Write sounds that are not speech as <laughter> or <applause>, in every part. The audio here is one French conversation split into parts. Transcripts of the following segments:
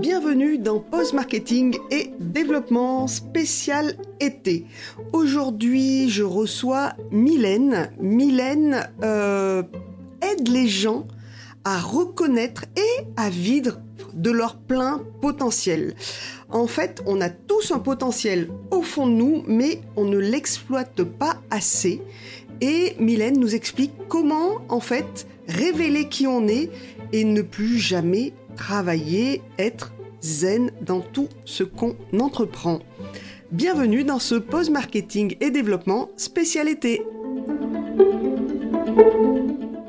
bienvenue dans Post Marketing et Développement spécial été. Aujourd'hui, je reçois Mylène. Mylène euh, aide les gens à reconnaître et à vivre de leur plein potentiel. En fait, on a tous un potentiel au fond de nous, mais on ne l'exploite pas assez. Et Mylène nous explique comment, en fait, révéler qui on est et ne plus jamais travailler, être zen dans tout ce qu'on entreprend. Bienvenue dans ce pause marketing et développement spécialité.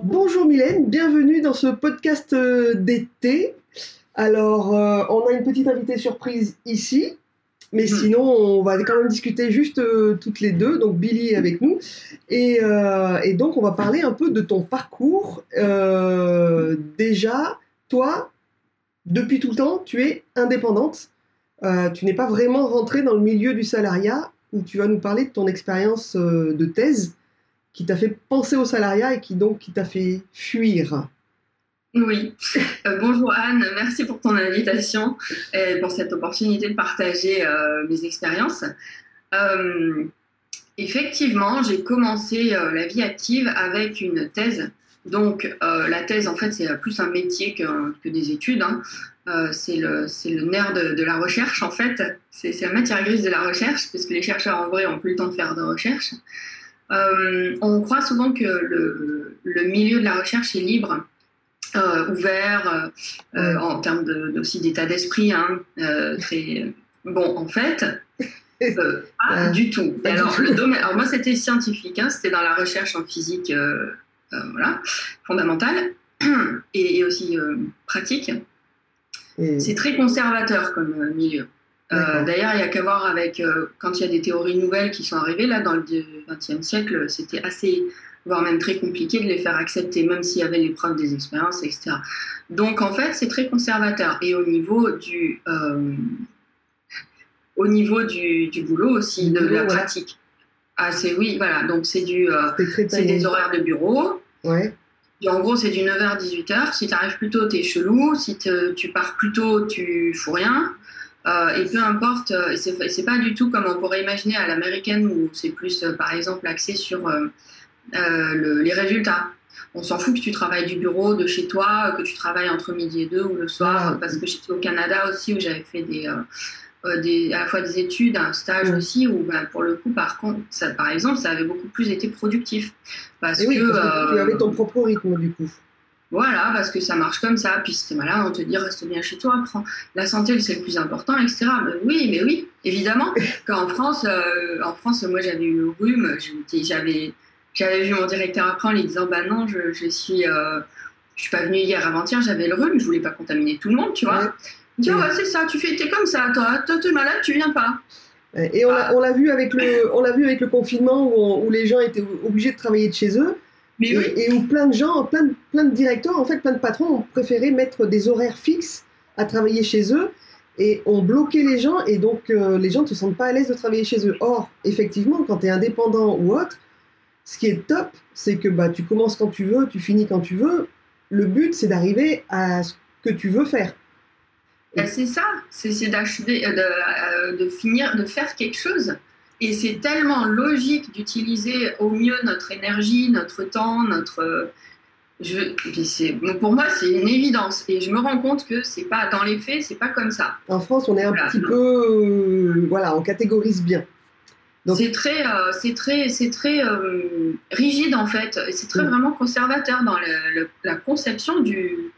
Bonjour Mylène, bienvenue dans ce podcast euh, d'été. Alors, euh, on a une petite invitée surprise ici, mais hmm. sinon, on va quand même discuter juste euh, toutes les deux. Donc, Billy est avec nous. Et, et, donc, on va parler un peu de ton parcours. déjà, toi, depuis tout le temps, tu es indépendante. Euh, tu n'es pas vraiment rentrée dans le milieu du salariat où tu vas nous parler de ton expérience euh, de thèse qui t'a fait penser au salariat et qui donc qui t'a fait fuir. Oui. Euh, bonjour Anne, merci pour ton invitation et pour cette opportunité de partager mes expériences. effectivement, j'ai commencé la vie active avec une thèse donc euh, la thèse, en fait, c'est plus un métier que, que des études. Hein. Euh, c'est le, le, nerf de, la recherche, en fait. C'est la matière grise de la recherche, parce que les chercheurs, en vrai, n'ont plus le temps de faire de recherche. Euh, on croit souvent que le, le, milieu de la recherche est libre, ouvert, en termes de, aussi d'état d'esprit. Hein. bon, en fait, <laughs> pas du tout. alors, Le domaine, alors moi, c'était scientifique, hein, c'était dans la recherche en physique voilà, fondamentale <clears throat> et, aussi euh, pratique. C'est très conservateur comme euh, milieu. D'ailleurs, il n'y a qu'à voir avec quand il y a des théories nouvelles qui sont arrivées là dans le XXe siècle, c'était assez, voire même très compliqué de les faire accepter, même s'il y avait les preuves des expériences, etc. Donc en fait, c'est très conservateur. Et au niveau du, au niveau du, du boulot aussi, de la pratique. Ah, c'est oui, voilà. Donc c'est du, c'est des horaires de bureau. Ouais. en gros, c'est du 9h à 18h. Si tu arrives plus tôt, tu es chelou. Si tu pars plus tôt, tu fous rien. Euh, et peu importe, euh, c'est pas du tout comme on pourrait imaginer à l'américaine où c'est plus, euh, par exemple, axé sur les résultats. On s'en fout que tu travailles du bureau, de chez toi, que tu travailles entre midi et deux ou le soir, parce que j'étais au Canada aussi où j'avais fait des, des, à la fois des études, un stage aussi, où bah, pour le coup, par contre, ça, par exemple, ça avait beaucoup plus été productif. Parce que, tu avais ton propre rythme du coup. Voilà, parce que ça marche comme ça. Puis c'était malin, on te dit reste bien chez toi, prends la santé, c'est le plus important, etc. oui, mais oui, évidemment. <laughs> Quand en France, euh, en France, moi j'avais eu le rhume, j'avais, j'avais vu mon directeur après en lui disant bah non, je, je suis, euh, je suis pas venu hier avant-hier, j'avais le rhume, je voulais pas contaminer tout le monde, tu vois. Tiens, ouais, c'est ça, tu fais, es comme ça, toi, toi, es malade, tu viens pas. Et on l'a vu avec le, on l'a vu avec le confinement où, où, les gens étaient obligés de travailler de chez eux. Mais et, oui. et, où plein de gens, plein de, plein de directeurs, en fait, plein de patrons ont préféré mettre des horaires fixes à travailler chez eux et ont bloqué les gens et donc euh, les gens ne se sentent pas à l'aise de travailler chez eux. Or, effectivement, quand tu es indépendant ou autre, ce qui est top, c'est que bah, tu commences quand tu veux, tu finis quand tu veux. Le but, c'est d'arriver à ce que tu veux faire. Ben, c'est ça, c'est d'achever, euh, de, euh, de, finir, de faire quelque chose. Et c'est tellement logique d'utiliser au mieux notre énergie, notre temps, notre. Je, pour moi, c'est une évidence. Et je me rends compte que c'est pas dans les faits, c'est pas comme ça. En France, on est un petit peu, euh, voilà, on catégorise bien. C'est très, c'est très, c'est très rigide en fait. C'est très mm. vraiment conservateur dans la conception du,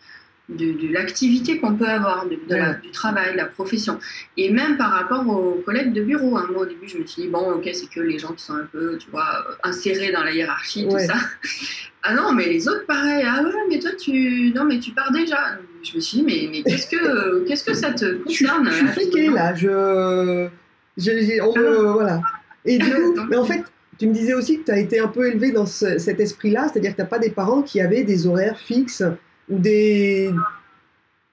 de, l'activité qu'on peut avoir, de, du travail, de la profession. Et même par rapport aux collègues de bureau. Hein. Moi, au début, je me suis dit, bon, ok, c'est que les gens qui sont un peu, tu vois, insérés dans la hiérarchie, tout ça. Ah non, mais les autres, pareil. Ah ouais, mais toi, tu, non, mais tu pars déjà. Je me suis dit, mais, mais qu'est-ce que, <laughs> qu'est-ce que ça te concerne Je, suis fliquée, là. Je, je, ah voilà. Et du coup, mais en fait, tu me disais aussi que tu as été un peu élevé dans cet esprit-là, c'est-à-dire que tu n'as pas des parents qui avaient des horaires fixes ou des,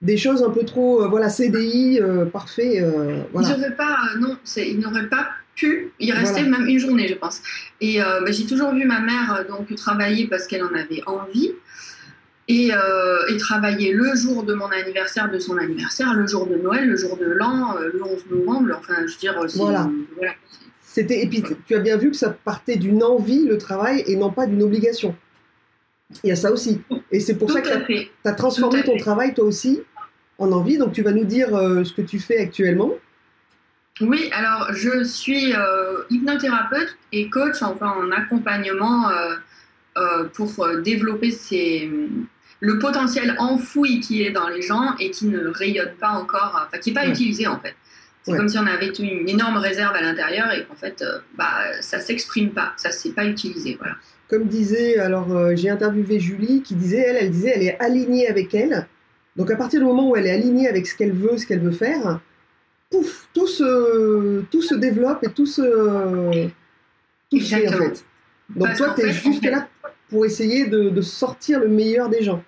des choses un peu trop, euh, voilà, CDI euh, parfait. Euh, voilà. Ils n'auraient pas, non, ils n'auraient pas pu y rester même une journée, je pense. Et bah, j'ai toujours vu ma mère donc travailler parce qu'elle en avait envie. et, et, travailler le jour de mon anniversaire, de son anniversaire, le jour de Noël, le jour de l'an, le 11 novembre. Enfin, je veux dire, voilà. voilà. C'était, et puis tu as bien vu que ça partait d'une envie, le travail, et non pas d'une obligation. Il y a ça aussi. Et c'est pour ça que tu as, transformé ton travail, toi aussi, en envie. Donc tu vas nous dire euh, ce que tu fais actuellement. Oui, alors je suis euh, hypnothérapeute et coach enfin, en accompagnement euh, pour développer le potentiel enfoui qui est dans les gens et qui ne rayonne pas encore, enfin qui n'est pas utilisé en fait. C'est comme si on avait une énorme réserve à l'intérieur et qu'en fait, bah, ça s'exprime pas, ça ne s'est pas utilisé. Voilà comme disait, alors euh, j'ai interviewé Julie qui disait, elle, elle disait, elle est alignée avec elle. Donc à partir du moment où elle est alignée avec ce qu'elle veut, ce qu'elle veut faire, pouf, tout se, tout se développe et tout se, tout se fait en fait. Donc toi, tu es juste là pour essayer de, sortir le meilleur des gens.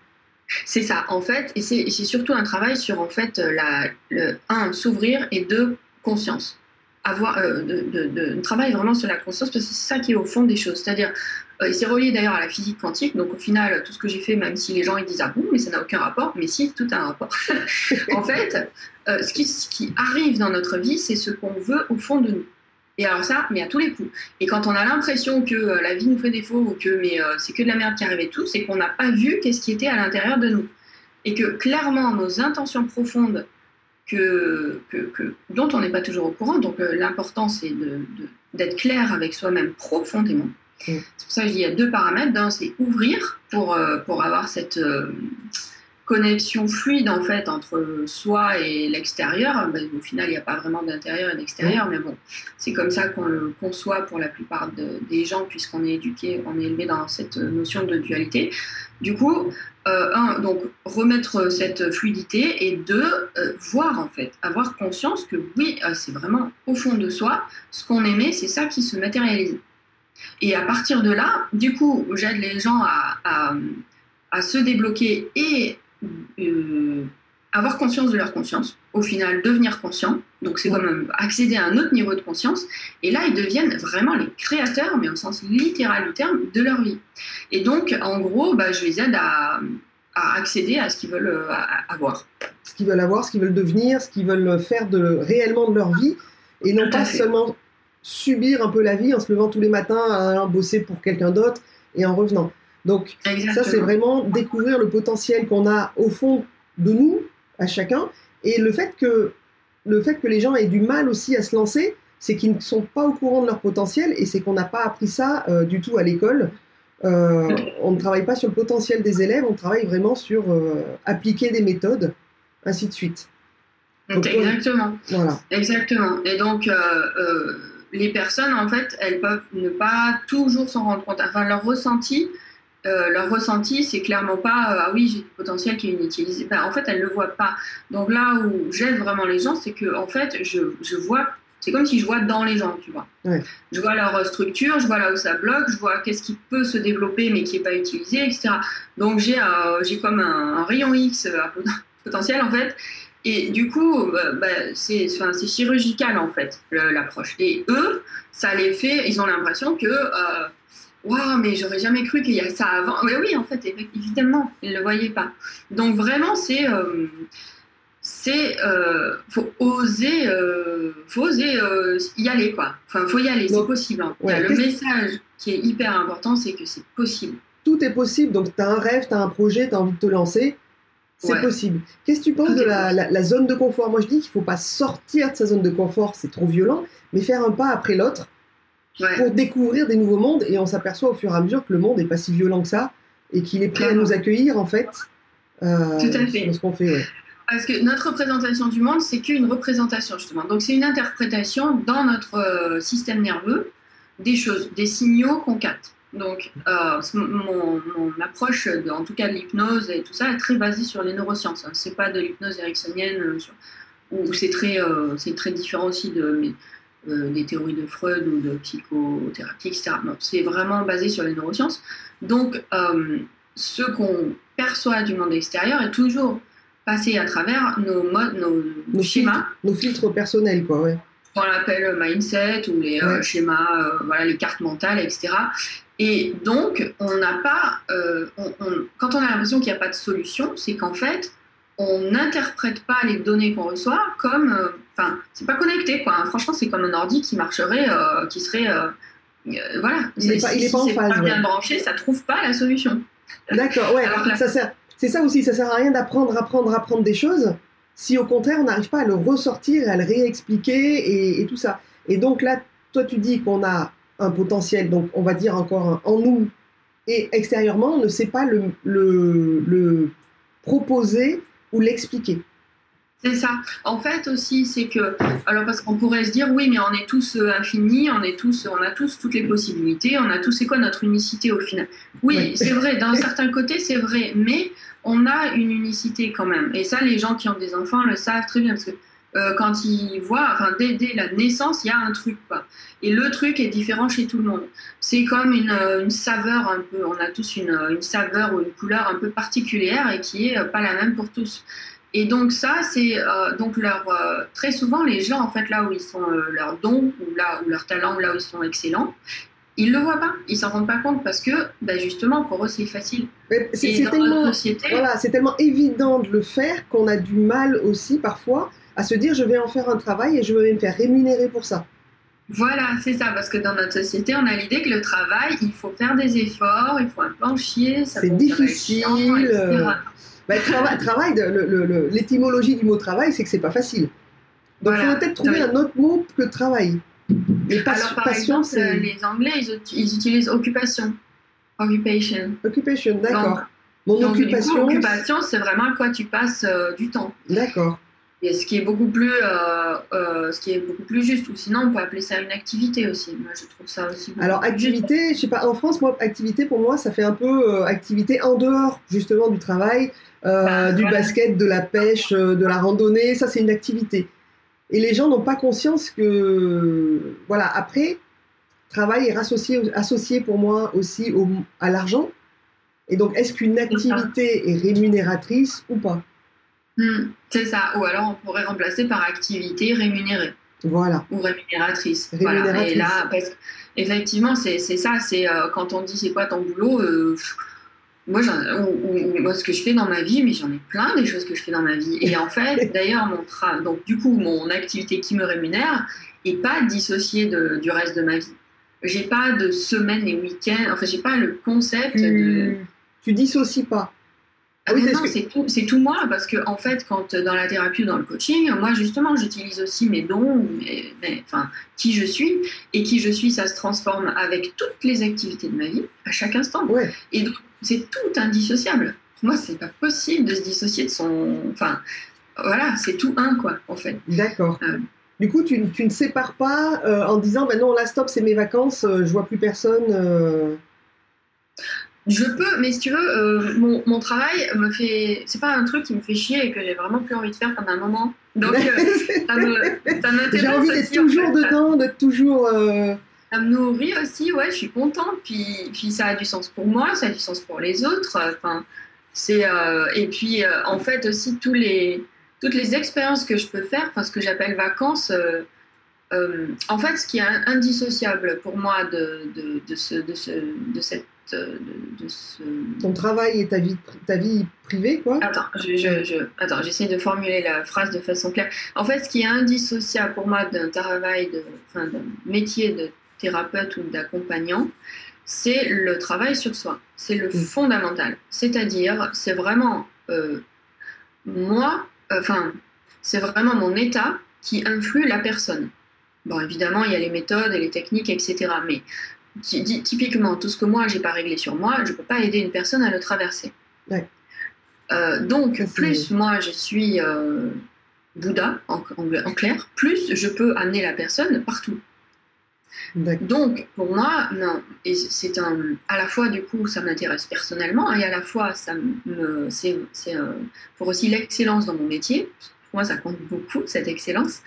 C'est ça, en fait, et c'est surtout un travail sur, en fait, la, le, un, s'ouvrir et deux, conscience. Avoir, euh, de, de, travail vraiment sur la conscience, parce que c'est ça qui est au fond des choses. C'est-à-dire, euh, c'est relié d'ailleurs à la physique quantique. Donc au final, tout ce que j'ai fait, même si les gens ils disent ah bon, mais ça n'a aucun rapport, mais si, tout a un rapport. <laughs> en fait, euh, ce, qui, arrive dans notre vie, c'est ce qu'on veut au fond de nous. Et alors ça, mais à tous les coups. Et quand on a l'impression que euh, la vie nous fait défaut ou que mais c'est que de la merde qui arrive et tout, c'est qu'on n'a pas vu qu'est-ce qui était à l'intérieur de nous. Et que clairement, nos intentions profondes que, que, dont on n'est pas toujours au courant. Donc l'important, c'est d'être clair avec soi-même profondément. C'est pour ça que je dis il y a deux paramètres. D'un, c'est ouvrir pour, euh, pour avoir cette euh, connexion fluide en fait entre soi et l'extérieur. Ben, au final, il n'y a pas vraiment d'intérieur et d'extérieur, mais bon, c'est comme ça qu'on le conçoit pour la plupart des gens, puisqu'on est éduqué, on est élevé dans cette notion de dualité. Du coup, euh, un, donc remettre cette fluidité et deux, voir en fait, avoir conscience que oui, c'est vraiment au fond de soi, ce qu'on aimait, c'est ça qui se matérialise. Et à partir de là, du coup, j'aide les gens à, se débloquer et euh, avoir conscience de leur conscience. Au final, devenir conscient. Donc, c'est comme accéder à un autre niveau de conscience. Et là, ils deviennent vraiment les créateurs, mais au sens littéral du terme, de leur vie. Et donc, en gros, bah, je les aide à, accéder à ce qu'ils veulent euh, avoir. Ce qu'ils veulent avoir, ce qu'ils veulent devenir, ce qu'ils veulent faire de, réellement de leur vie. Et non pas seulement subir un peu la vie en se levant tous les matins à bosser pour quelqu'un d'autre et en revenant. Donc ça, c'est vraiment découvrir le potentiel qu'on a au fond de nous, à chacun, et le fait que, le fait que les gens aient du mal aussi à se lancer, c'est qu'ils ne sont pas au courant de leur potentiel, et c'est qu'on n'a pas appris ça euh, du tout à l'école. Euh, on ne travaille pas sur le potentiel des élèves, on travaille vraiment sur euh, appliquer des méthodes, ainsi de suite. Exactement. Voilà. Exactement. Et donc, les personnes, en fait, elles peuvent ne pas toujours s'en rendre compte. Enfin, leur ressenti, euh, leur ressenti, c'est clairement pas euh, ah oui j'ai du potentiel qui est inutilisé. Ben, en fait, elles le voient pas. Donc là où j'aide vraiment les gens, c'est que en fait, je, je vois, c'est comme si je vois dans les gens, tu vois. Je vois leur structure, je vois là où ça bloque, je vois qu'est-ce qui peut se développer mais qui est pas utilisé, etc. Donc j'ai euh, j'ai comme un, un, rayon X à <laughs> potentiel en fait et du coup, euh, bah, c'est chirurgical en fait, l'approche. Et eux, ça les fait, ils ont l'impression que, euh, waouh, mais j'aurais jamais cru qu'il y a ça avant. Mais oui, en fait, évidemment, ils ne le voyaient pas. Donc vraiment, c'est. Euh, c'est faut oser faut oser y aller quoi enfin faut y aller c'est possible hein. le message qui est hyper important c'est que c'est possible tout est possible donc tu as un rêve tu as un projet tu as envie de te lancer c'est possible. Qu'est-ce que tu penses de la, zone de confort? Moi, je dis qu'il ne faut pas sortir de sa zone de confort, c'est trop violent, mais faire un pas après l'autre pour découvrir des nouveaux mondes. Et on s'aperçoit au fur et à mesure que le monde n'est pas si violent que ça et qu'il est prêt à nous accueillir, en fait. Euh, Tout à fait. ce qu'on fait. Parce que notre représentation du monde, c'est qu'une représentation, justement. Donc, c'est une interprétation dans notre euh, système nerveux des choses, des signaux qu'on capte. Donc, euh, mon, approche, en tout cas de l'hypnose et tout ça, est très basée sur les neurosciences. Hein. C'est pas de l'hypnose ericksonienne, euh, où c'est très, euh, c'est très différent aussi de, des théories de Freud ou de psychothérapie, etc. Non, c'est vraiment basé sur les neurosciences. Donc, ce qu'on perçoit du monde extérieur est toujours passé à travers nos modes, nos, schémas. nos filtres personnels, quoi, ouais. qu'on appelle mindset ou les schémas, voilà, les cartes mentales, etc. Et donc, on n'a pas, quand on a l'impression qu'il n'y a pas de solution, c'est qu'en fait, on n'interprète pas les données qu'on reçoit comme, enfin, c'est pas connecté, quoi. Franchement, c'est comme un ordi qui marcherait, qui serait euh, voilà. Il n'est pas, il est pas en phase. Pas bien branché, ça trouve pas la solution. D'accord, ouais. ça sert. C'est ça aussi, ça sert à rien d'apprendre, apprendre, apprendre des choses si au contraire on n'arrive pas à le ressortir, à le réexpliquer et, tout ça. Et donc là, toi tu dis qu'on a un potentiel, donc on va dire encore en nous et extérieurement, on ne sait pas le, le, le proposer ou l'expliquer. C'est ça. En fait aussi, c'est que, alors parce qu'on pourrait se dire, oui, mais on est tous euh, infinis, on est tous, on a tous toutes les possibilités, on a tous, c'est quoi notre unicité au final? Oui, c'est vrai. D'un <laughs> certain côté, c'est vrai, mais on a une unicité quand même. Et ça, les gens qui ont des enfants le savent très bien parce que euh, quand ils voient, enfin dès, dès, la naissance, il y a un truc quoi. Et le truc est différent chez tout le monde. C'est comme une, euh, une, saveur un peu. On a tous une, une, saveur ou une couleur un peu particulière et qui est pas la même pour tous. Et donc ça, c'est euh, donc leur euh, très souvent les gens en fait là où ils sont euh, leur don ou là où leur talent, là où ils sont excellents, ils le voient pas, ils s'en rendent pas compte parce que ben justement pour eux c'est facile. C'est tellement voilà, c'est tellement évident de le faire qu'on a du mal aussi parfois à se dire je vais en faire un travail et je vais me faire rémunérer pour ça. Voilà, c'est ça, parce que dans notre société, on a l'idée que le travail, il faut faire des efforts, il faut un peu en chier, c'est difficile. etc. Bah, travail, l'étymologie du mot travail, c'est que c'est pas facile. Donc il faut peut-être trouver un autre mot que travail. Alors, par exemple, les Anglais, ils, utilisent occupation. Occupation. Occupation, d'accord. Mon occupation. occupation, c'est vraiment à quoi tu passes euh, du temps. D'accord. Et ce qui est beaucoup plus, euh, euh, ce qui est beaucoup plus juste. Ou sinon, on peut appeler ça une activité aussi. Moi, je trouve ça aussi. Alors, activité, je sais pas. En France, moi, activité pour moi, ça fait un peu activité en dehors justement du travail. Euh, bah, du basket, de la pêche, euh, de la randonnée, ça c'est une activité. Et les gens n'ont pas conscience que, voilà, après, travail est associé, associé pour moi aussi au, à l'argent. Et donc, est-ce qu'une activité est rémunératrice ou pas? Hmm, C'est ça. Ou alors, on pourrait remplacer par activité rémunérée. Voilà. Ou rémunératrice. rémunératrice. Et là, effectivement, c'est ça. C'est euh, quand on dit c'est quoi ton boulot moi, moi, ce que je fais dans ma vie, mais j'en ai plein des choses que je fais dans ma vie. Et en fait, <laughs> d'ailleurs, mon donc du coup, mon activité qui me rémunère est pas dissociée de, du reste de ma vie. J'ai pas de semaine et week-end. Enfin, j'ai pas le concept tu, de. Tu dissocies pas. Ah oui, non, c'est tout, tout, moi parce que en fait, quand dans la thérapie ou dans le coaching, moi justement, j'utilise aussi mes dons, enfin, qui je suis et qui je suis, ça se transforme avec toutes les activités de ma vie à chaque instant. Ouais. Et donc, c'est tout indissociable. Pour moi, c'est pas possible de se dissocier de son. Enfin, voilà, c'est tout un, quoi, en fait. D'accord. Euh. Du coup, tu, tu, ne sépares pas euh, en disant, ben non, là, stop, c'est mes vacances, euh, je vois plus personne. Je peux, mais si tu veux, mon, mon, travail me fait. C'est pas un truc qui me fait chier et que j'ai vraiment plus envie de faire pendant un moment. Donc, <laughs> ça m'intéresse. J'ai envie d'être toujours dedans, d'être toujours ça me nourrit aussi, ouais, je suis contente. Puis, puis ça a du sens pour moi, ça a du sens pour les autres. Enfin, c'est euh, et puis euh, en fait aussi tous les toutes les expériences que je peux faire, enfin ce que j'appelle vacances. Euh, en fait, ce qui est indissociable pour moi de, de, de, ce, de, ce, de cette de, ce... Ton travail et ta vie, ta vie privée, quoi Attends, je, je, attends, j'essaie de formuler la phrase de façon claire. En fait, ce qui est indissociable pour moi d'un travail, de, enfin, d'un métier de thérapeute ou d'accompagnant, c'est le travail sur soi. C'est le mm. fondamental. C'est-à-dire, c'est vraiment euh, moi, euh, enfin, c'est vraiment mon état qui influe la personne. Bon, évidemment, il y a les méthodes et les techniques, etc. Mais typiquement, tout ce que moi, j'ai pas réglé sur moi, je peux pas aider une personne à le traverser. Euh, donc, plus moi, je suis Bouddha, en, en, clair, plus je peux amener la personne partout. Donc, pour moi, non. Et c'est un, à la fois, du coup, ça m'intéresse personnellement et à la fois, ça me, c'est, pour aussi l'excellence dans mon métier. Pour moi, ça compte beaucoup, cette excellence.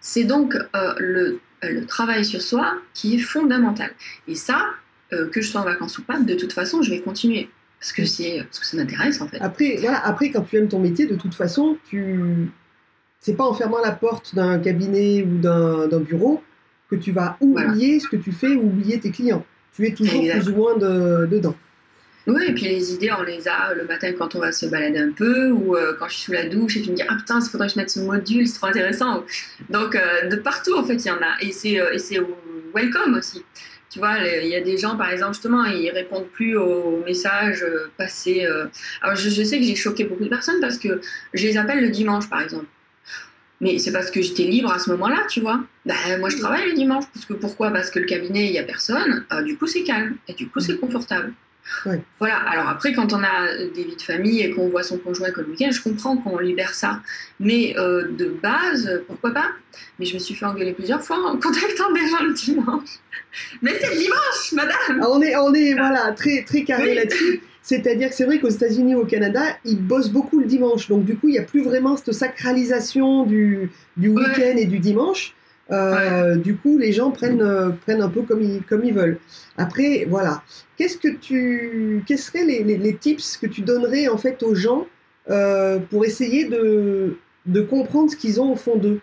C'est donc euh, le, le, travail sur soi qui est fondamental. Et ça, euh, que je sois en vacances ou pas, de toute façon, je vais continuer. Parce que, c'est, parce que ça m'intéresse, en fait. Après, voilà, après, quand tu aimes ton métier, de toute façon, tu c'est pas en fermant la porte d'un cabinet ou d'un bureau que tu vas oublier ce que tu fais ou oublier tes clients. Tu es toujours plus ou moins dedans. Oui, et puis les idées, on les a le matin quand on va se balader un peu, ou euh, quand je suis sous la douche et tu me dis Ah putain, il faudrait que je mette ce module, c'est trop intéressant. Donc, euh, de partout, en fait, il y en a. Et c'est, euh, welcome aussi. Tu vois, il y a des gens, par exemple, justement, ils répondent plus aux messages passés. Alors, je, sais que j'ai choqué beaucoup de personnes parce que je les appelle le dimanche, par exemple. Mais c'est parce que j'étais libre à ce moment-là, tu vois. Ben, moi, je travaille le dimanche. Parce que pourquoi? Parce que le cabinet, il n'y a personne. du coup, c'est calme. Et du coup, c'est confortable. Voilà, alors après, quand on a des vies de famille et qu'on voit son conjoint comme week-end, je comprends qu'on libère ça. Mais euh, de base, pourquoi pas? Mais je me suis fait engueuler plusieurs fois en contactant des gens le dimanche. Mais c'est le dimanche, madame ah, On est, on est voilà, très, très carré là-dessus. C'est-à-dire que c'est vrai qu'aux États-Unis ou au Canada, ils bossent beaucoup le dimanche. Donc, du coup, il n'y a plus vraiment cette sacralisation du, du week-end et du dimanche. Euh, du coup, les gens prennent, euh, prennent un peu comme ils, comme ils veulent. Après, voilà. Qu'est-ce que tu, quels seraient les, les, tips que tu donnerais en fait aux gens euh, pour essayer de, de comprendre ce qu'ils ont au fond d'eux?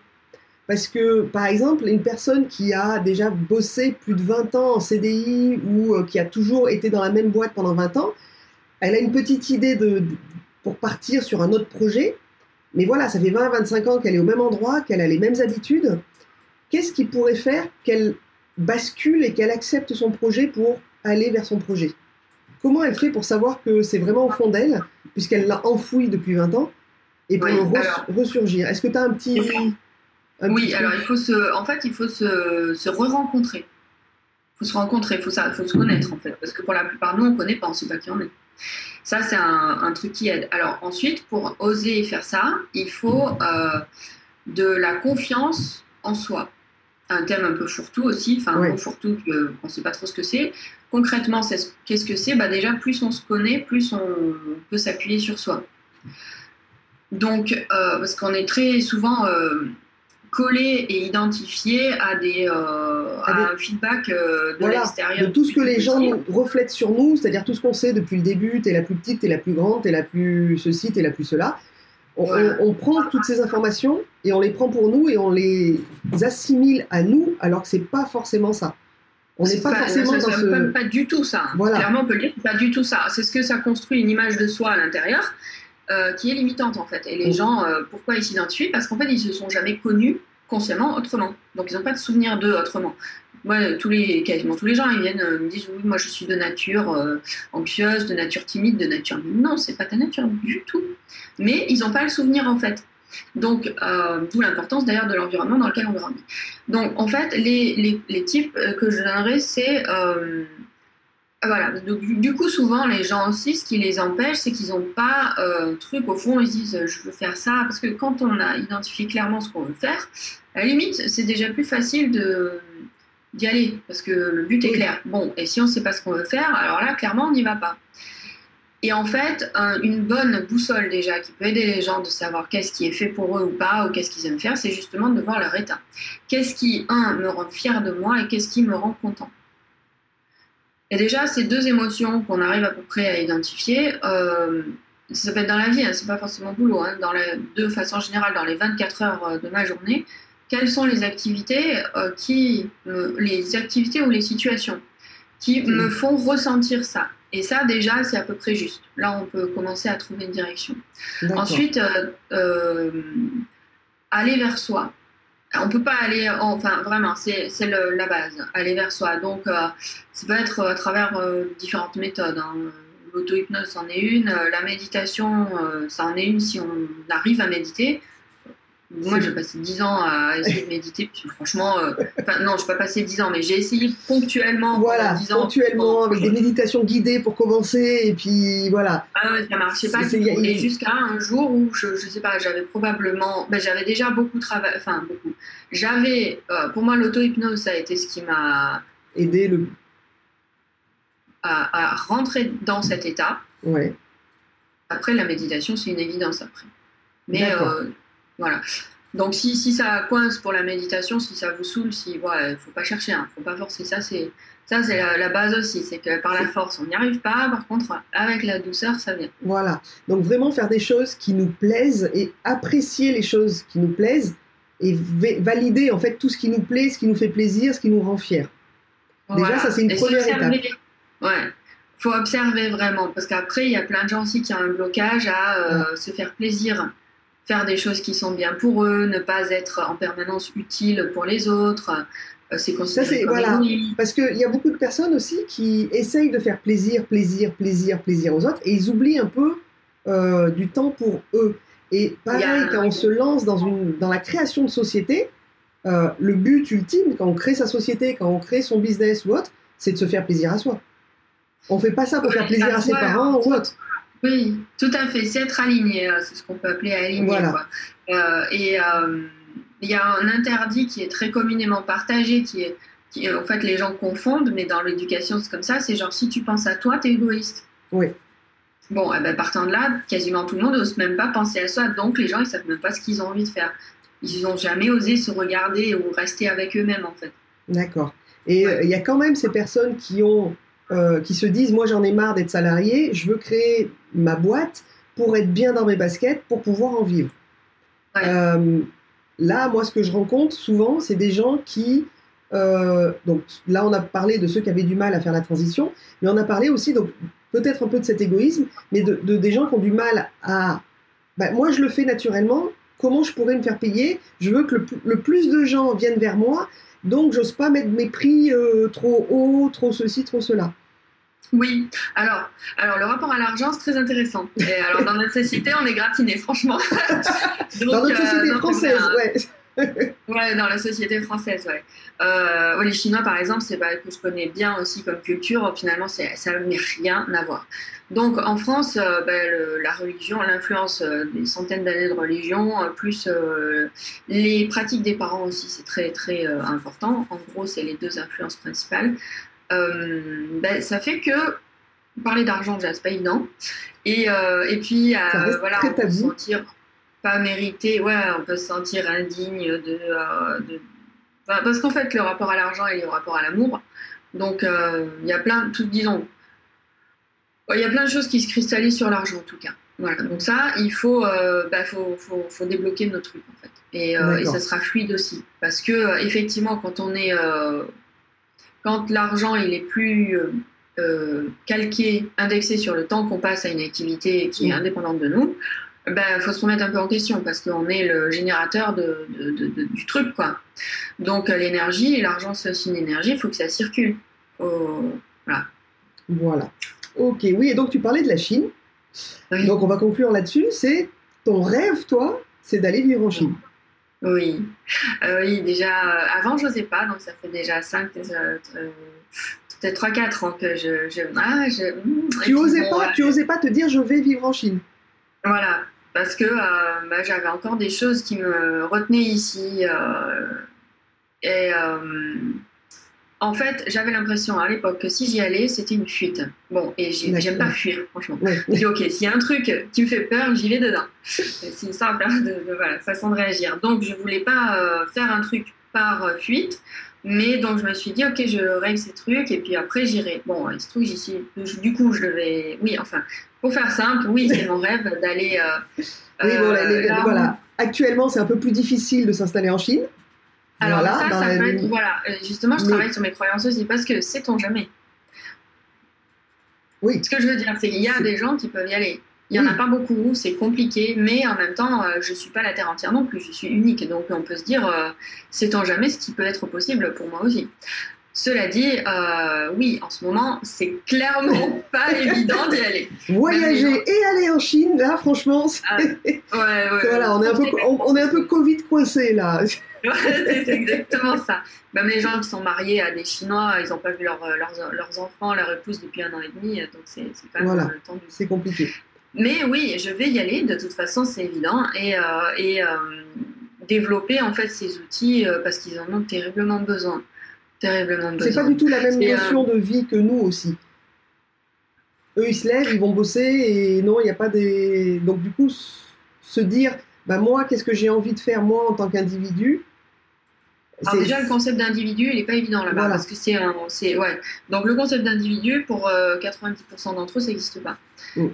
Parce que, par exemple, une personne qui a déjà bossé plus de 20 ans en CDI ou qui a toujours été dans la même boîte pendant 20 ans, elle a une petite idée de, pour partir sur un autre projet. Mais voilà, ça fait 20-25 ans qu'elle est au même endroit, qu'elle a les mêmes habitudes qu'est-ce qui pourrait faire qu'elle bascule et qu'elle accepte son projet pour aller vers son projet? Comment elle fait pour savoir que c'est vraiment au fond d'elle, puisqu'elle l'a enfoui depuis 20 ans, et pour ressurgir? Est-ce que tu as un petit... oui, alors il faut se, en fait, il faut se, se re-rencontrer. Il faut se rencontrer, il faut, ça, faut se connaître en fait, parce que pour la plupart de nous, on ne connaît pas, on ne sait pas qui on est. Ça, c'est un, truc qui aide. Alors ensuite, pour oser faire ça, il faut euh, de la confiance en soi un thème un peu fourre-tout aussi, enfin un peu fourre-tout, on ne sait pas trop ce que c'est. Concrètement, qu'est-ce que c'est? Bah Déjà, plus on se connaît, plus on peut s'appuyer sur soi. Donc, euh, parce qu'on est très souvent euh, collé et identifié à, des, euh, un feedback de l'extérieur. De tout ce que les gens reflètent sur nous, c'est-à-dire tout ce qu'on sait depuis le début, t'es la plus petite, t'es la plus grande, t'es la plus ceci, t'es la plus cela. On, prend toutes ces informations et on les prend pour nous et on les assimile à nous alors que c'est pas forcément ça. On n'est pas, forcément dans ce... pas du tout ça. Clairement, on peut le dire, pas du tout ça. C'est ce que ça construit une image de soi à l'intérieur euh, qui est limitante en fait. Et les gens, euh, pourquoi ils s'identifient? Parce qu'en fait, ils se sont jamais connus consciemment autrement. Donc, ils n'ont pas de souvenir d'eux autrement. Moi, tous les, quasiment tous les gens, ils viennent euh, me disent oui, moi je suis de nature anxieuse, de nature timide, de nature. Non, c'est pas ta nature du tout mais ils n'ont pas le souvenir en fait. Donc, euh, d'où l'importance d'ailleurs de l'environnement dans lequel on grandit. Donc, en fait, les, les, types euh, que je donnerais, c'est. Euh, voilà, du coup, souvent, les gens aussi, ce qui les empêche, c'est qu'ils n'ont pas un truc au fond, ils disent je veux faire ça, parce que quand on a identifié clairement ce qu'on veut faire, à la limite, c'est déjà plus facile de d'y aller, parce que le but est clair. Bon, et si on ne sait pas ce qu'on veut faire, alors là, clairement, on n'y va pas. Et en fait, une bonne boussole déjà qui peut aider les gens de savoir qu'est-ce qui est fait pour eux ou pas, ou qu'est-ce qu'ils aiment faire, c'est justement de voir leur état. Qu'est-ce qui, un, me rend fier de moi et qu'est-ce qui me rend content. Et déjà, ces deux émotions qu'on arrive à peu près à identifier, euh, ça peut être dans la vie, hein, c'est pas forcément boulot, hein, dans la, de façon générale, dans les 24 heures euh, de ma journée, quelles sont les activités euh, qui, les activités ou les situations qui me font ressentir ça et ça, déjà, c'est à peu près juste. Là, on peut commencer à trouver une direction. Ensuite, euh, euh, aller vers soi. On ne peut pas aller, enfin vraiment, c'est la base, aller vers soi. Donc, ça peut être à travers différentes méthodes. Hein. L'auto-hypnose en est une, la méditation, ça en est une si on arrive à méditer. Moi, j'ai passé 10 ans à essayer de méditer, puis franchement, euh, non, je n'ai pas passé 10 ans, mais j'ai essayé ponctuellement. Voilà, ponctuellement, avec des méditations guidées pour commencer, et puis voilà. Ah ouais, ça marchait pas. Et jusqu'à un jour où, je, ne sais pas, j'avais probablement. Ben, j'avais déjà beaucoup travaillé, enfin, beaucoup. J'avais. Euh, pour moi, l'auto-hypnose, ça a été ce qui m'a. Aidé le. À, à, rentrer dans cet état. Ouais. Après, la méditation, c'est une évidence après. Mais. Voilà. Donc si, si ça coince pour la méditation, si ça vous saoule, si voilà, il faut pas chercher, il hein, faut pas forcer. Ça c'est ça c'est la, base aussi, c'est que par la force on n'y arrive pas. Par contre avec la douceur ça vient. Voilà. Donc vraiment faire des choses qui nous plaisent et apprécier les choses qui nous plaisent et valider en fait tout ce qui nous plaît, ce qui nous fait plaisir, ce qui nous rend fiers. Déjà ça c'est une première étape. Ouais faut observer vraiment parce qu'après il y a plein de gens aussi qui ont un blocage à euh, se faire plaisir faire des choses qui sont bien pour eux, ne pas être en permanence utile pour les autres. Euh, c'est ça, c'est voilà. Parce qu'il y a beaucoup de personnes aussi qui essayent de faire plaisir, plaisir, plaisir, plaisir aux autres, et ils oublient un peu euh, du temps pour eux. Et pareil, quand on se lance dans, une, dans la création de société, euh, le but ultime, quand on crée sa société, quand on crée son business ou autre, c'est de se faire plaisir à soi. On fait pas ça pour faire plaisir à ses parents ou autre. Oui, tout à fait. C'est être aligné, euh, c'est ce qu'on peut appeler aligné. Euh, et euh, il y a un interdit qui est très communément partagé, qui est, qui, en fait, les gens confondent, mais dans l'éducation, c'est comme ça. C'est genre, si tu penses à toi, tu es égoïste. Oui. Bon, eh ben, partant de là, quasiment tout le monde n'ose même pas penser à soi. Donc, les gens, ils savent même pas ce qu'ils ont envie de faire. Ils n'ont jamais osé se regarder ou rester avec eux-mêmes, en fait. D'accord. Et il y a quand même ces personnes qui ont euh, qui se disent moi j'en ai marre d'être salarié, je veux créer ma boîte pour être bien dans mes baskets, pour pouvoir en vivre. Euh, là, moi, ce que je rencontre souvent, c'est des gens qui euh, donc là, on a parlé de ceux qui avaient du mal à faire la transition, mais on a parlé aussi, donc peut-être un peu de cet égoïsme, mais de, des gens qui ont du mal à. Ben, moi, je le fais naturellement. Comment je pourrais me faire payer? Je veux que le, le, plus de gens viennent vers moi donc, j'ose pas mettre mes prix euh, trop haut, trop ceci, trop cela. Oui, alors, alors le rapport à l'argent, c'est très intéressant. Et alors, dans notre société, on est gratiné, franchement. <laughs> dans notre société euh, française, ouais. ouais, dans la société française, ouais. Euh, les Chinois, par exemple, c'est bah, que je connais bien aussi comme culture. Finalement, ça n'a rien à voir. Donc, en France, euh, bah, la religion, l'influence euh, des centaines d'années de religion, plus les pratiques des parents aussi, c'est très très important. En gros, c'est les deux influences principales. Bah, ça fait que parler d'argent, déjà, c'est pas évident. Et, et puis, voilà, on peut se sentir pas mérité, ouais, on peut se sentir indigne de. Euh, parce qu'en fait, le rapport à l'argent et le rapport à l'amour. Donc, euh, il y a plein, tout, disons, il y a plein de choses qui se cristallisent sur l'argent en tout cas. Voilà. Donc ça, il faut, euh, bah, faut, faut, faut, débloquer notre truc en fait. Et, et, ça sera fluide aussi, parce que effectivement, quand on est, quand l'argent il est plus calqué, indexé sur le temps qu'on passe à une activité qui est mmh. indépendante de nous, il ben, faut se remettre un peu en question parce qu'on est le générateur de, du truc. quoi. Donc euh, l'énergie, l'argent c'est aussi une énergie, il faut que ça circule. voilà. Voilà. Ok, oui, et donc tu parlais de la Chine. Donc on va conclure là-dessus. C'est ton rêve, toi, c'est d'aller vivre en Chine. Oui, euh, oui déjà, euh, avant je n'osais pas, donc ça fait déjà 5, peut-être 3-4 ans que je... ah, je hmm, tu osais pas, tu osais pas te dire je vais vivre en Chine voilà, parce que euh, bah, j'avais encore des choses qui me retenaient ici. Euh, et euh, en fait, j'avais l'impression à l'époque que si j'y allais, c'était une fuite. Bon, et j'aime pas fuir, franchement. Je dis, ok, s'il y a un truc qui me fait peur, j'y vais dedans. C'est une simple de, voilà, façon de réagir. Donc, je voulais pas faire un truc par fuite. Mais donc je me suis dit, ok, je règle ces trucs et puis après j'irai. Bon, il se trouve, j'y suis. Du coup, je devais. Oui, enfin, pour faire simple, oui, c'est mon rêve d'aller. Euh, oui, euh, voilà. Actuellement, c'est un peu plus difficile de s'installer en Chine. Alors, ça, ça peut être. Voilà, euh, justement, je travaille sur mes croyances aussi parce que sait-on jamais? Oui. Ce que je veux dire, c'est qu'il y a des gens qui peuvent y aller. Il n'y en a pas beaucoup, c'est compliqué, mais en même temps, je ne suis pas la Terre entière non plus, je suis unique. Donc on peut se dire, sait-on jamais ce qui peut être possible pour moi aussi. Cela dit, euh, oui, en ce moment, c'est clairement <laughs> pas évident d'y aller. Voyager et aller en Chine, là, franchement, ah, ouais, ouais, <laughs> voilà, on est, un peu, on, est un peu Covid coincé, là. <laughs> c'est exactement ça. Même les gens qui sont mariés à des Chinois, ils n'ont pas vu leurs, leurs, enfants, leur épouse depuis un an et demi, donc c'est quand même voilà, tendu. C'est compliqué. Mais oui, je vais y aller, de toute façon, c'est évident. Et, euh, et euh, développer en fait ces outils parce qu'ils en ont terriblement besoin. C'est pas du tout la même notion de vie que nous aussi. Eux, ils se lèvent, ils vont bosser et non, il n'y a pas des. Donc, du coup, se dire bah moi, qu'est-ce que j'ai envie de faire moi en tant qu'individu? Alors déjà, le concept d'individu, il n'est pas évident là-bas, parce que c'est un... Ouais. Donc le concept d'individu, pour 90% d'entre eux, ça n'existe pas. Mm.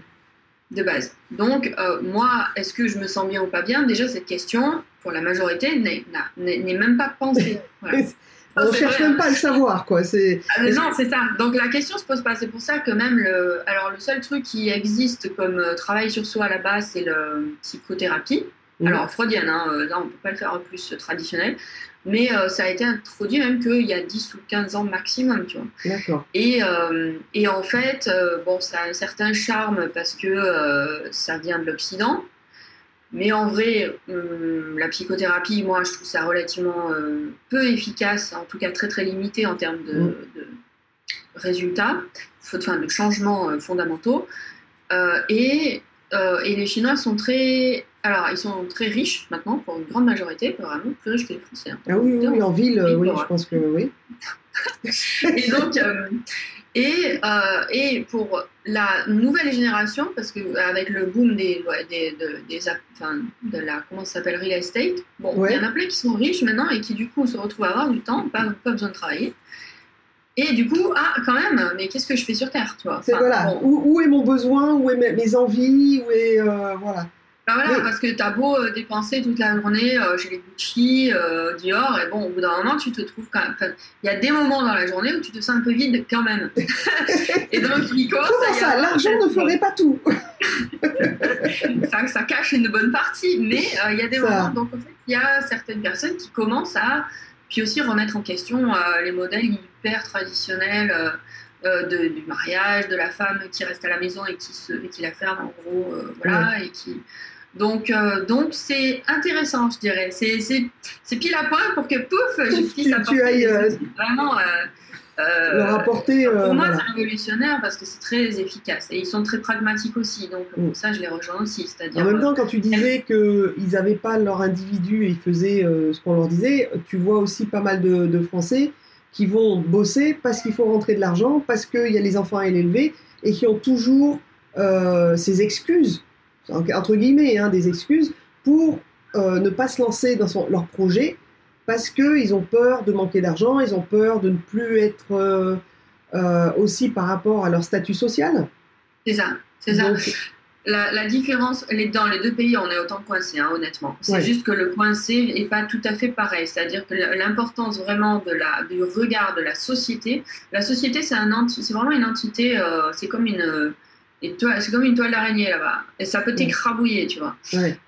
De base. Donc, euh, moi, est-ce que je me sens bien ou pas bien? Déjà, cette question, pour la majorité, n'est même pas pensée. <laughs> On ne cherche même pas à le savoir, quoi. Ah, non, c'est ça. Donc la question se pose pas. C'est pour ça que même le, alors le seul truc qui existe comme euh, travail sur soi à la base, c'est le psychothérapie. Alors freudienne, hein, euh, là on peut pas le faire plus traditionnel. Mais euh, ça a été introduit même qu'il y a 10 ou 15 ans maximum, tu vois. D'accord. Et, euh, et, en fait, euh, bon, ça a un certain charme parce que ça vient de l'Occident. Mais en vrai, hum, la psychothérapie, moi, je trouve ça relativement peu efficace, en tout cas très très limité en termes de, mm. de résultats, enfin de changements fondamentaux. et, et les Chinois sont très alors, ils sont très riches maintenant, pour une grande majorité, vraiment plus riches que les Français. Hein. Ah oui, oui, en ville, oui, je pense que oui. <laughs> et donc, euh, et, euh, et pour la nouvelle génération, parce qu'avec le boom des, des, des, enfin, de la, comment ça s'appelle, real estate, bon, il y en a plein qui sont riches maintenant et qui du coup se retrouvent à avoir du temps, pas, pas besoin de travailler. Et du coup, ah, quand même, mais qu'est-ce que je fais sur Terre, tu vois? Voilà. où, où, est mon besoin, où est mes, envies, où est, euh, voilà. Voilà, parce que t'as beau euh, dépenser toute la journée euh, chez les Gucci, euh, Dior, et bon, au bout d'un moment, tu te trouves quand même. Il y a des moments dans la journée où tu te sens un peu vide quand même. <laughs> et donc, Nico. Comment ça, L'argent ne ferait pas tout? <laughs> Ça, ça, cache une bonne partie, mais il y a des moments. Donc, en fait, il y a certaines personnes qui commencent à. Puis aussi remettre en question les modèles hyper traditionnels. de, du mariage, de la femme qui reste à la maison et qui, se, et qui la ferme en gros, voilà, et qui, donc, euh, donc c'est intéressant, je dirais. C'est pile à point pour que pouf, je puisse apporter euh, vraiment. Euh, le rapporter. pour moi, c'est révolutionnaire parce que c'est très efficace et ils sont très pragmatiques aussi. Donc mm. ça, je les rejoins aussi. En même temps, quand tu disais qu'ils n'avaient pas leur individu et ils faisaient ce qu'on leur disait, tu vois aussi pas mal de, de Français qui vont bosser parce qu'il faut rentrer de l'argent, parce qu'il y a les enfants à élever et qui ont toujours ces excuses entre guillemets, hein, des excuses pour euh, ne pas se lancer dans leur projet parce qu'ils ont peur de manquer d'argent, ils ont peur de ne plus être euh, euh, aussi par rapport à leur statut social. C'est ça, c'est ça. La, différence, dans les deux pays, on est autant coincé, hein, honnêtement. C'est juste que le coincé n'est pas tout à fait pareil. C'est-à-dire que l'importance vraiment de la, du regard de la société, la société, c'est un c'est vraiment une entité, c'est comme une et c'est comme une toile d'araignée là-bas. Et ça peut t'écrabouiller, tu vois.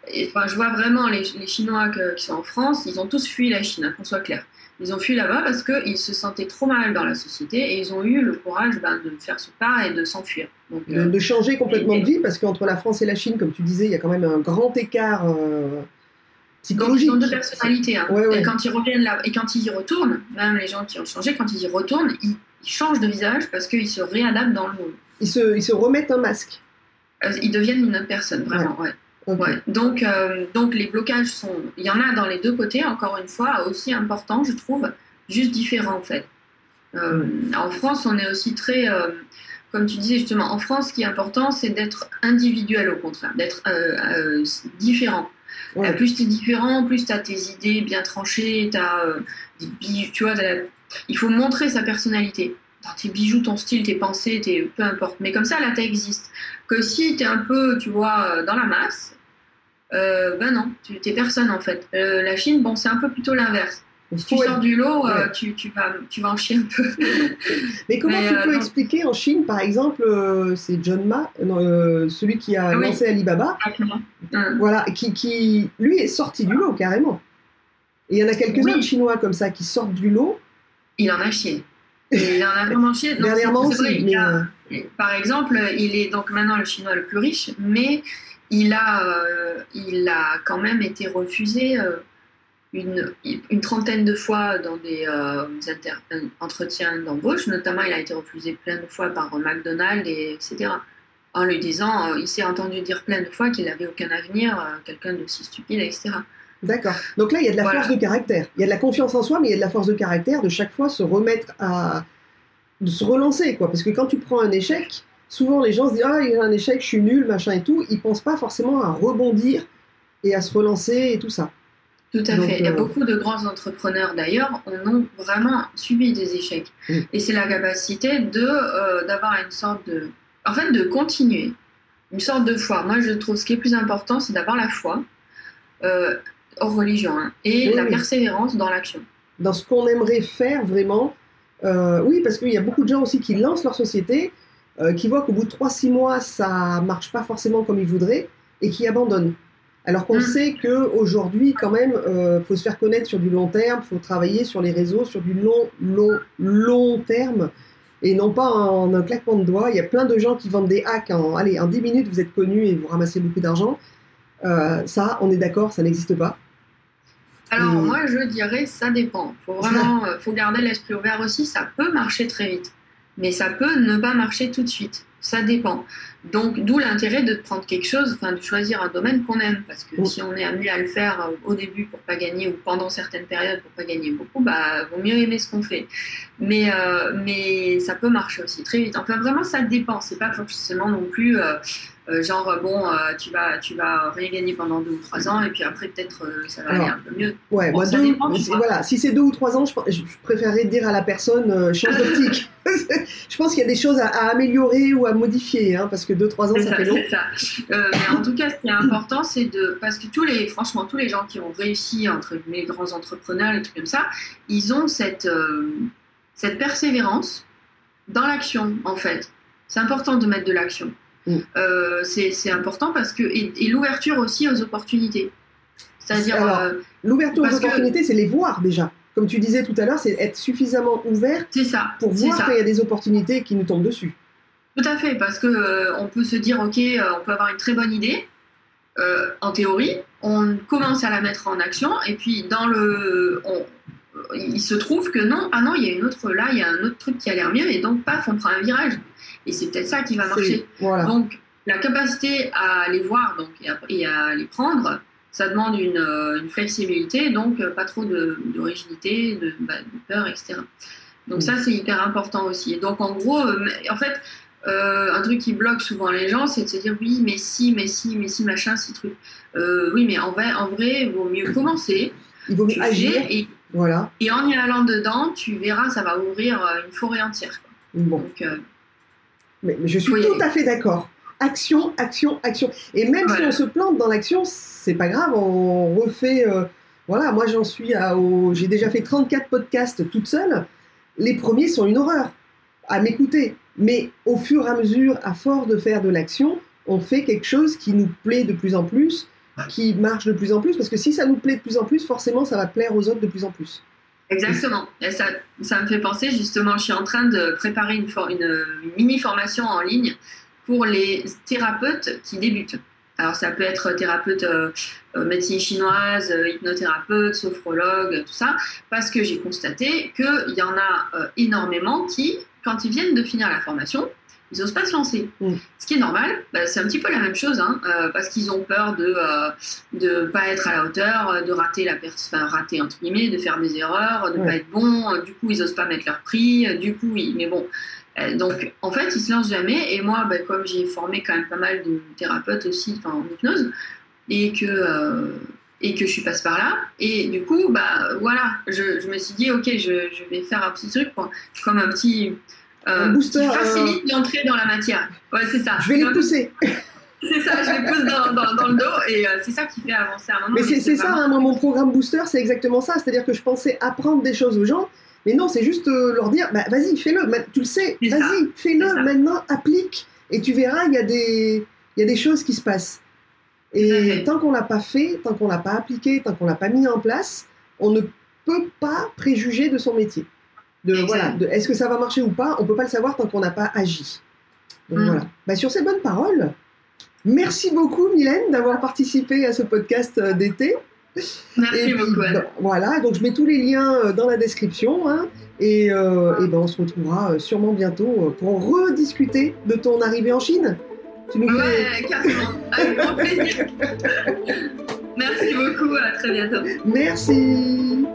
Et, enfin, je vois vraiment les, les Chinois qui sont en France, ils ont tous fui la Chine, hein, qu'on soit clair. Ils ont fui là-bas parce qu'ils se sentaient trop mal dans la société et ils ont eu le courage ben, de faire ce pas et de s'enfuir. De, euh, de, changer complètement de vie parce qu'entre la France et la Chine, comme tu disais, il y a quand même un grand écart euh, psychologique. Donc, ils ont deux personnalités. Hein. Et quand ils reviennent là, et quand ils y retournent, même les gens qui ont changé, quand ils y retournent, ils, ils changent de visage parce qu'ils se réadaptent dans le monde ils se, ils se remettent un masque. Euh, ils deviennent une autre personne, vraiment, ouais. ouais. Donc, euh, donc les blocages sont. Il y en a dans les deux côtés, encore une fois, aussi important, je trouve, juste différents en fait. Euh, en France, on est aussi très. comme tu disais justement, en France, ce qui est important, c'est d'être individuel au contraire, d'être différent. plus tu es différent, plus tu as tes idées bien tranchées, as, tu vois, il faut montrer sa personnalité tes bijoux, ton style, tes pensées, tes, peu importe. Mais comme ça, là, tu existes. Que si tu es un peu, tu vois, euh, dans la masse, euh, ben non, tu n'es personne en fait. Euh, la Chine, bon, c'est un peu plutôt l'inverse. Si tu sors du lot, tu, tu, vas, tu vas en chier un peu. <laughs> Mais comment tu peux expliquer en Chine, par exemple, c'est John Ma, celui qui a ah lancé Alibaba, voilà, qui, qui, lui est sorti du lot carrément. Et il y en a quelques-uns Chinois comme ça qui sortent du lot. Il en a chié il en a vraiment chié. Dernièrement aussi. Euh, par exemple, il est donc maintenant le chinois le plus riche, mais il a, euh, il a quand même été refusé euh, une, une, trentaine de fois dans des entretiens d'embauche. Notamment, il a été refusé plein de fois par McDonald's, et, etc. En lui disant, il s'est entendu dire plein de fois qu'il n'avait aucun avenir, quelqu'un d'aussi stupide, etc. D'accord. Donc là, il y a de la force de caractère. Il y a de la confiance en soi, mais il y a de la force de caractère de chaque fois se remettre à. de se relancer, quoi. Parce que quand tu prends un échec, souvent les gens se disent Ah, il y a un échec, je suis nul, machin et tout. Ils pensent pas forcément à rebondir et à se relancer et tout ça. Tout à fait. Et euh, beaucoup de grands entrepreneurs d'ailleurs en ont vraiment subi des échecs. Et c'est la capacité de euh, d'avoir une sorte de, en fait, de continuer, une sorte de foi. Moi, je trouve ce qui est plus important, c'est d'avoir la foi euh, hors religion hein, et la persévérance dans l'action. Dans ce qu'on aimerait faire vraiment. oui, parce qu'il y a beaucoup de gens aussi qui lancent leur société, qui voient qu'au bout de 3-6 mois, ça marche pas forcément comme ils voudraient et qui abandonnent. Alors qu'on mm. sait qu'aujourd'hui, quand même, il euh, faut se faire connaître sur du long terme, il faut travailler sur les réseaux sur du long, long, long terme, et non pas en un claquement de doigts. Il y a plein de gens qui vendent des hacks en, allez, en 10 minutes, vous êtes connu et vous ramassez beaucoup d'argent. Euh, ça, on est d'accord, ça n'existe pas. Alors, moi, je dirais, ça dépend. Il faut vraiment euh, faut garder l'esprit ouvert aussi. Ça peut marcher très vite, mais ça peut ne pas marcher tout de suite. Ça dépend. Donc, d'où l'intérêt de prendre quelque chose, enfin, de choisir un domaine qu'on aime. Parce que si on est amené à le faire euh, au début pour pas gagner ou pendant certaines périodes pour pas gagner beaucoup, bah, vaut mieux aimer ce qu'on fait. Mais, euh, mais ça peut marcher aussi très vite. Enfin, vraiment, ça dépend. C'est pas forcément non plus. Euh, euh, genre, bon, tu, vas, tu vas rien gagner pendant deux ou trois ans, et puis après, peut-être, ça va aller un peu mieux. Ouais, moi, voilà, si c'est deux ou trois ans, je, je, préférerais dire à la personne, change d'optique. <laughs> <laughs> je pense qu'il y a des choses à, améliorer ou à modifier, hein, parce que deux, trois ans, ça, fait long. Ça. mais en tout cas, ce qui est important, c'est de. Parce que tous les, franchement, tous les gens qui ont réussi, entre les grands entrepreneurs, et trucs comme ça, ils ont cette, cette persévérance dans l'action, en fait. C'est important de mettre de l'action. Mm. Euh, c'est important parce que et, l'ouverture aussi aux opportunités. C'est-à-dire euh, l'ouverture aux opportunités, c'est les voir déjà. Comme tu disais tout à l'heure, c'est être suffisamment ouvert ça, pour voir qu'il y a des opportunités qui nous tombent dessus. Tout à fait, parce que euh, on peut se dire ok, on peut avoir une très bonne idée en théorie, on commence à la mettre en action et puis dans le, il se trouve que non, ah non, il y a une autre là, il y a un autre truc qui a l'air mieux et donc paf, on prend un virage. Et c'est peut-être ça qui va marcher. Donc, la capacité à les voir donc, et, à, les prendre, ça demande une, euh, flexibilité, donc euh, pas trop de, rigidité, bah, de, peur, etc. Donc ça, c'est hyper important aussi. Donc en gros, euh, en fait, un truc qui bloque souvent les gens, c'est de se dire oui, mais si, mais si, mais si, machin, si truc. oui, mais en vrai, en vrai, il vaut mieux commencer. Il vaut mieux agir. Et, voilà. et en y allant dedans, tu verras, ça va ouvrir une forêt entière. Bon. Donc, mais, je suis tout à fait d'accord. Action, action, action. Et même si on se plante dans l'action, c'est pas grave, on refait. Euh, voilà, moi j'en suis à. J'ai déjà fait 34 podcasts toute seule. Les premiers sont une horreur à m'écouter. Mais au fur et à mesure, à force de faire de l'action, on fait quelque chose qui nous plaît de plus en plus, qui marche de plus en plus. Parce que si ça nous plaît de plus en plus, forcément, ça va plaire aux autres de plus en plus. Exactement. Et ça, ça me fait penser justement, je suis en train de préparer une, une, mini formation en ligne pour les thérapeutes qui débutent. Alors ça peut être thérapeute euh, euh, médecine chinoise, euh, hypnothérapeute, sophrologue, tout ça, parce que j'ai constaté qu'il y en a énormément qui, quand ils viennent de finir la formation, ils n'osent pas se lancer. Mm. Ce qui est normal, bah, c'est un petit peu la même chose, hein, euh, parce qu'ils ont peur de ne euh, pas être à la hauteur, euh, de rater la enfin, rater entre guillemets, de faire des erreurs, de ne pas être bon. Du coup, ils n'osent pas mettre leur prix. Du coup, oui, mais bon. donc, en fait, ils se lancent jamais. Et moi, bah, comme j'ai formé quand même pas mal de thérapeutes aussi, en hypnose, et que et que je suis passe par là. Et du coup, bah voilà, je, me suis dit, ok, je, je, vais faire un petit truc, comme un petit, euh, booster. Qui facilite euh, l'entrée dans la matière. Ouais, c'est ça. Je vais les pousser. C'est ça, je les pousse dans, dans, le dos et euh, c'est ça qui fait avancer un moment. Mais, c'est ça, hein, mon programme booster, c'est exactement ça. C'est-à-dire que je pensais apprendre des choses aux gens, mais non, c'est juste leur dire, bah, vas-y, fais-le, tu le sais, vas-y, fais-le, maintenant, applique, et tu verras, il y, a des, y a des choses qui se passent. Et tant qu'on l'a pas fait, tant qu'on l'a pas appliqué, tant qu'on l'a pas mis en place, on ne peut pas préjuger de son métier. De, voilà, est-ce que ça va marcher ou pas On peut pas le savoir tant qu'on n'a pas agi. Donc mm. voilà. Bah, sur ces bonnes paroles, merci beaucoup Mylène d'avoir participé à ce podcast euh, d'été. Merci beaucoup. Voilà, donc je mets tous les liens euh, dans la description hein, et, euh, et ben, on se retrouvera sûrement bientôt pour rediscuter de ton arrivée en Chine. Tu nous ouais, carrément, avec grand plaisir. <laughs> Merci beaucoup, à très bientôt. Merci.